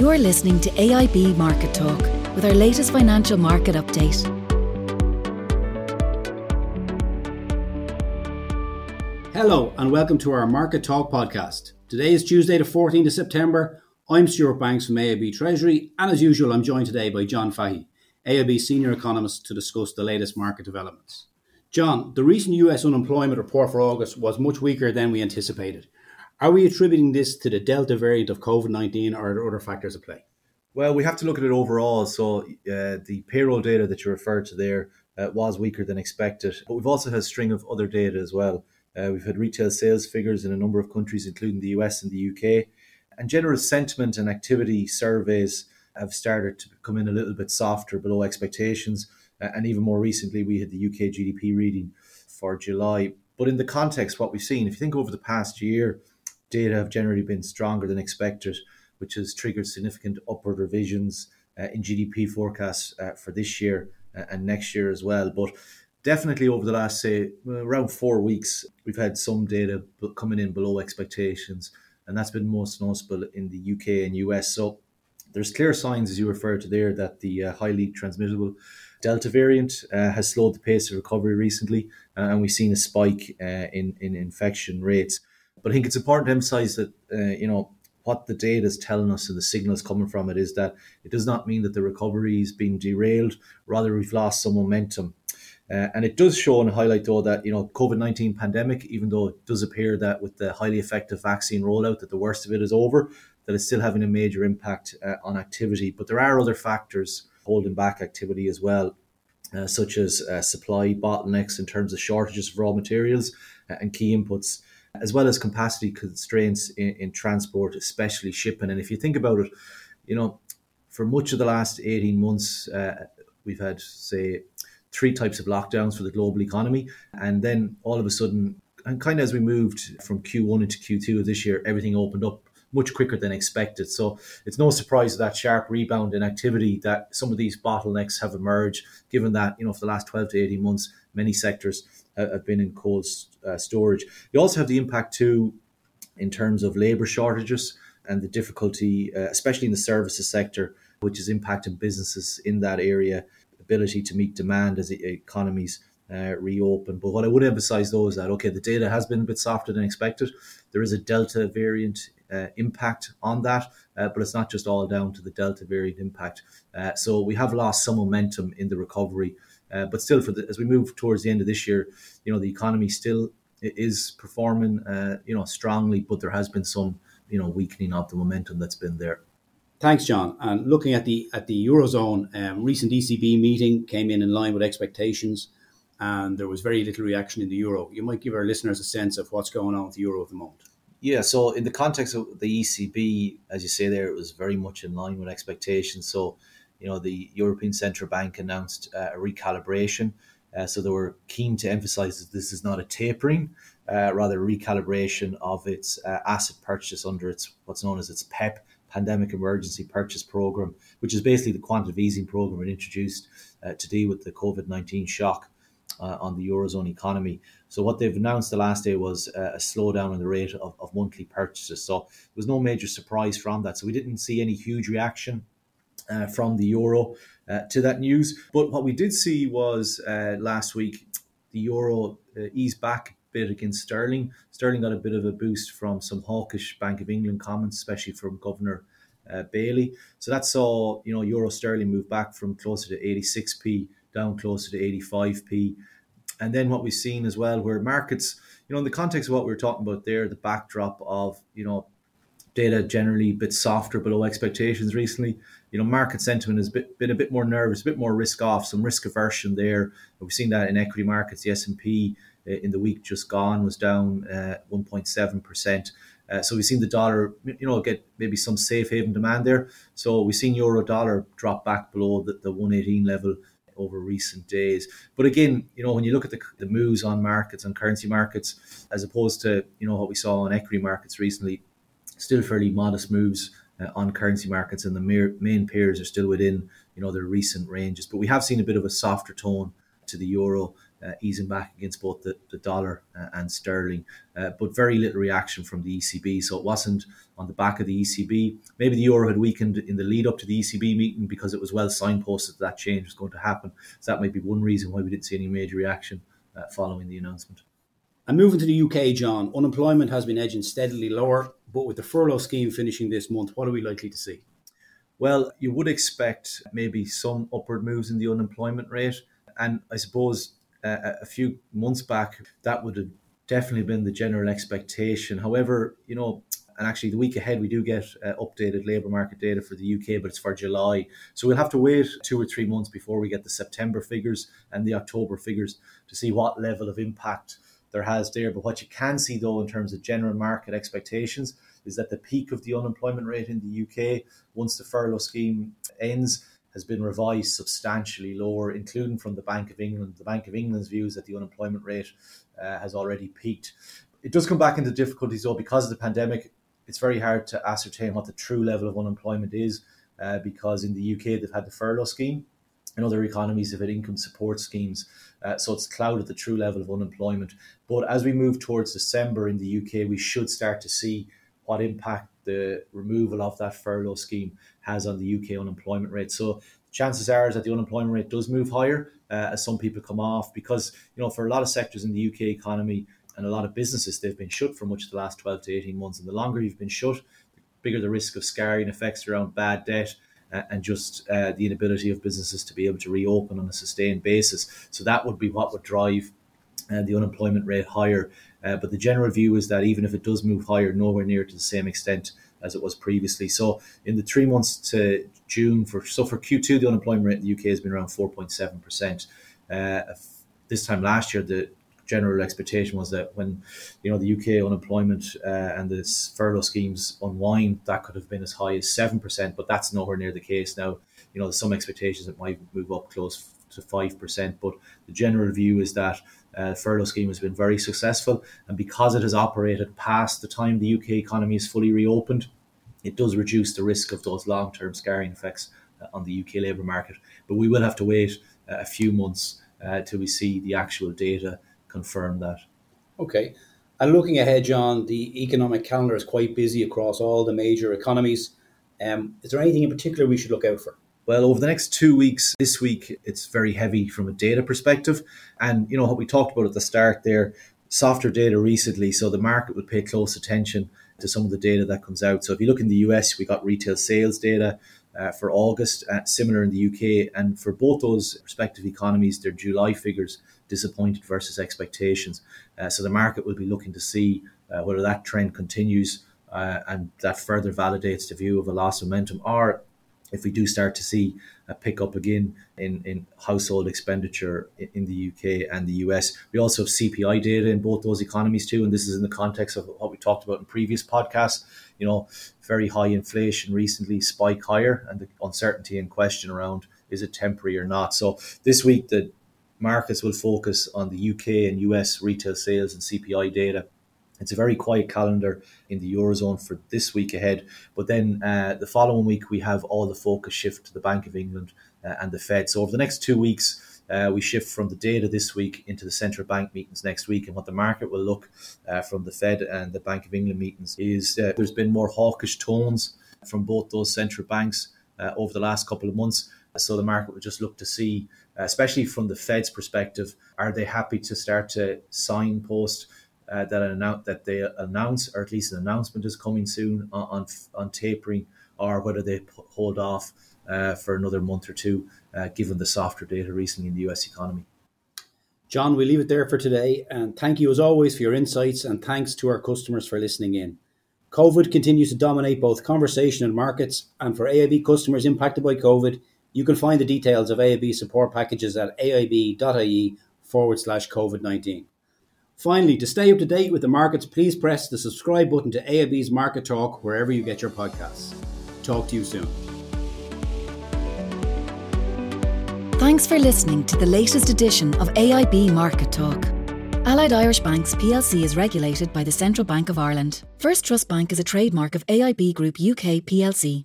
You're listening to AIB Market Talk with our latest financial market update. Hello, and welcome to our Market Talk podcast. Today is Tuesday, the 14th of September. I'm Stuart Banks from AIB Treasury, and as usual, I'm joined today by John Fahy, AIB Senior Economist, to discuss the latest market developments. John, the recent US unemployment report for August was much weaker than we anticipated. Are we attributing this to the Delta variant of COVID 19 or are there other factors at play? Well, we have to look at it overall. So, uh, the payroll data that you referred to there uh, was weaker than expected, but we've also had a string of other data as well. Uh, we've had retail sales figures in a number of countries, including the US and the UK, and general sentiment and activity surveys have started to come in a little bit softer, below expectations. Uh, and even more recently, we had the UK GDP reading for July. But in the context, what we've seen, if you think over the past year, data have generally been stronger than expected, which has triggered significant upward revisions uh, in GDP forecasts uh, for this year uh, and next year as well. But definitely over the last, say, around four weeks, we've had some data coming in below expectations, and that's been most noticeable in the UK and US. So there's clear signs, as you referred to there, that the uh, highly transmittable Delta variant uh, has slowed the pace of recovery recently, uh, and we've seen a spike in, in infection rates. But I think it's important to emphasize that, uh, you know, what the data is telling us and the signals coming from it is that it does not mean that the recovery is being derailed. Rather, we've lost some momentum. Uh, and it does show and highlight, though, that you know COVID nineteen pandemic, even though it does appear that with the highly effective vaccine rollout, that the worst of it is over, that it's still having a major impact uh, on activity. But there are other factors holding back activity as well, uh, such as uh, supply bottlenecks in terms of shortages of raw materials uh, and key inputs as well as capacity constraints in, in transport, especially shipping. And if you think about it, you know, for much of the last 18 months, uh, we've had, say, three types of lockdowns for the global economy. And then all of a sudden, and kind of as we moved from Q1 into Q2 of this year, everything opened up much quicker than expected. So it's no surprise that sharp rebound in activity that some of these bottlenecks have emerged, given that, you know, for the last 12 to 18 months, many sectors have been in cold uh, storage. You also have the impact too in terms of labour shortages and the difficulty, uh, especially in the services sector, which is impacting businesses in that area, ability to meet demand as economies uh, reopen. But what I would emphasize though is that, okay, the data has been a bit softer than expected. There is a Delta variant uh, impact on that, uh, but it's not just all down to the Delta variant impact. Uh, so we have lost some momentum in the recovery uh, but still, for the, as we move towards the end of this year, you know the economy still is performing, uh, you know, strongly, but there has been some, you know, weakening of the momentum that's been there. Thanks, John. And looking at the at the eurozone, um, recent ECB meeting came in in line with expectations, and there was very little reaction in the euro. You might give our listeners a sense of what's going on with the euro at the moment. Yeah, so in the context of the ECB, as you say there, it was very much in line with expectations. So you know, the European Central Bank announced uh, a recalibration. Uh, so they were keen to emphasize that this is not a tapering, uh, rather a recalibration of its uh, asset purchase under its what's known as its PEP Pandemic Emergency Purchase Program, which is basically the quantitative easing program it introduced uh, to deal with the COVID nineteen shock uh, on the eurozone economy. So what they've announced the last day was a slowdown in the rate of, of monthly purchases. So there was no major surprise from that. So we didn't see any huge reaction uh, from the euro uh, to that news. But what we did see was uh, last week the euro uh, eased back a bit against sterling. Sterling got a bit of a boost from some hawkish Bank of England comments, especially from Governor uh, Bailey. So that saw you know euro sterling move back from closer to 86p down closer to 85p. And then what we've seen as well, where markets, you know, in the context of what we were talking about there, the backdrop of, you know, data generally a bit softer below expectations recently. You know, market sentiment has been a bit more nervous, a bit more risk off, some risk aversion there. We've seen that in equity markets. The S and P uh, in the week just gone was down uh, 1.7 percent. Uh, so we've seen the dollar, you know, get maybe some safe haven demand there. So we've seen euro dollar drop back below the, the 118 level over recent days. But again, you know, when you look at the, the moves on markets, on currency markets, as opposed to, you know, what we saw on equity markets recently, still fairly modest moves uh, on currency markets, and the main pairs are still within you know their recent ranges. But we have seen a bit of a softer tone to the euro uh, easing back against both the, the dollar uh, and sterling, uh, but very little reaction from the ECB. So it wasn't on the back of the ECB. Maybe the euro had weakened in the lead up to the ECB meeting because it was well signposted that, that change was going to happen. So that might be one reason why we didn't see any major reaction uh, following the announcement. And moving to the UK, John, unemployment has been edging steadily lower, but with the furlough scheme finishing this month, what are we likely to see? Well, you would expect maybe some upward moves in the unemployment rate. And I suppose uh, a few months back, that would have definitely been the general expectation. However, you know, and actually the week ahead we do get uh, updated labour market data for the UK, but it's for July. So we'll have to wait two or three months before we get the September figures and the October figures to see what level of impact there has there. But what you can see though in terms of general market expectations is that the peak of the unemployment rate in the UK, once the furlough scheme ends, has been revised substantially lower, including from the Bank of England. The Bank of England's views that the unemployment rate uh, has already peaked. It does come back into difficulties though because of the pandemic. It's very hard to ascertain what the true level of unemployment is uh, because in the UK they've had the furlough scheme. Other economies, they've had income support schemes. Uh, so it's clouded the true level of unemployment. But as we move towards December in the UK, we should start to see what impact the removal of that furlough scheme has on the UK unemployment rate. So chances are that the unemployment rate does move higher uh, as some people come off because you know for a lot of sectors in the UK economy and a lot of businesses they've been shut for much of the last 12 to 18 months and the longer you've been shut the bigger the risk of scarring effects around bad debt and just uh, the inability of businesses to be able to reopen on a sustained basis so that would be what would drive uh, the unemployment rate higher uh, but the general view is that even if it does move higher, nowhere near to the same extent as it was previously. So in the three months to June for so for Q2, the unemployment rate in the UK has been around 4.7 percent. Uh, this time last year, the general expectation was that when you know the UK unemployment uh, and the furlough schemes unwind, that could have been as high as seven percent, but that's nowhere near the case now. You know, there's some expectations it might move up close to five percent, but the general view is that uh, the furlough scheme has been very successful, and because it has operated past the time the UK economy is fully reopened, it does reduce the risk of those long-term scarring effects uh, on the UK labour market. But we will have to wait uh, a few months uh, till we see the actual data confirm that. Okay. And looking ahead, John, the economic calendar is quite busy across all the major economies. Um, is there anything in particular we should look out for? Well, over the next two weeks, this week, it's very heavy from a data perspective. And, you know, what we talked about at the start there, softer data recently. So the market will pay close attention to some of the data that comes out. So if you look in the US, we got retail sales data uh, for August, uh, similar in the UK. And for both those respective economies, their July figures disappointed versus expectations. Uh, so the market will be looking to see uh, whether that trend continues uh, and that further validates the view of a loss of momentum or if we do start to see a pickup again in, in household expenditure in the UK and the US. We also have CPI data in both those economies too, and this is in the context of what we talked about in previous podcasts. You know, very high inflation recently spike higher, and the uncertainty in question around is it temporary or not. So this week the markets will focus on the UK and US retail sales and CPI data it's a very quiet calendar in the Eurozone for this week ahead. But then uh, the following week, we have all the focus shift to the Bank of England uh, and the Fed. So over the next two weeks, uh, we shift from the data this week into the central bank meetings next week. And what the market will look uh, from the Fed and the Bank of England meetings is uh, there's been more hawkish tones from both those central banks uh, over the last couple of months. So the market will just look to see, especially from the Fed's perspective, are they happy to start to signpost uh, that announce that they announce, or at least an announcement is coming soon on on, on tapering, or whether they hold off uh, for another month or two, uh, given the softer data recently in the U.S. economy. John, we leave it there for today, and thank you as always for your insights, and thanks to our customers for listening in. COVID continues to dominate both conversation and markets, and for AIB customers impacted by COVID, you can find the details of AIB support packages at aib.ie forward slash COVID 19. Finally, to stay up to date with the markets, please press the subscribe button to AIB's Market Talk wherever you get your podcasts. Talk to you soon. Thanks for listening to the latest edition of AIB Market Talk. Allied Irish Banks plc is regulated by the Central Bank of Ireland. First Trust Bank is a trademark of AIB Group UK plc,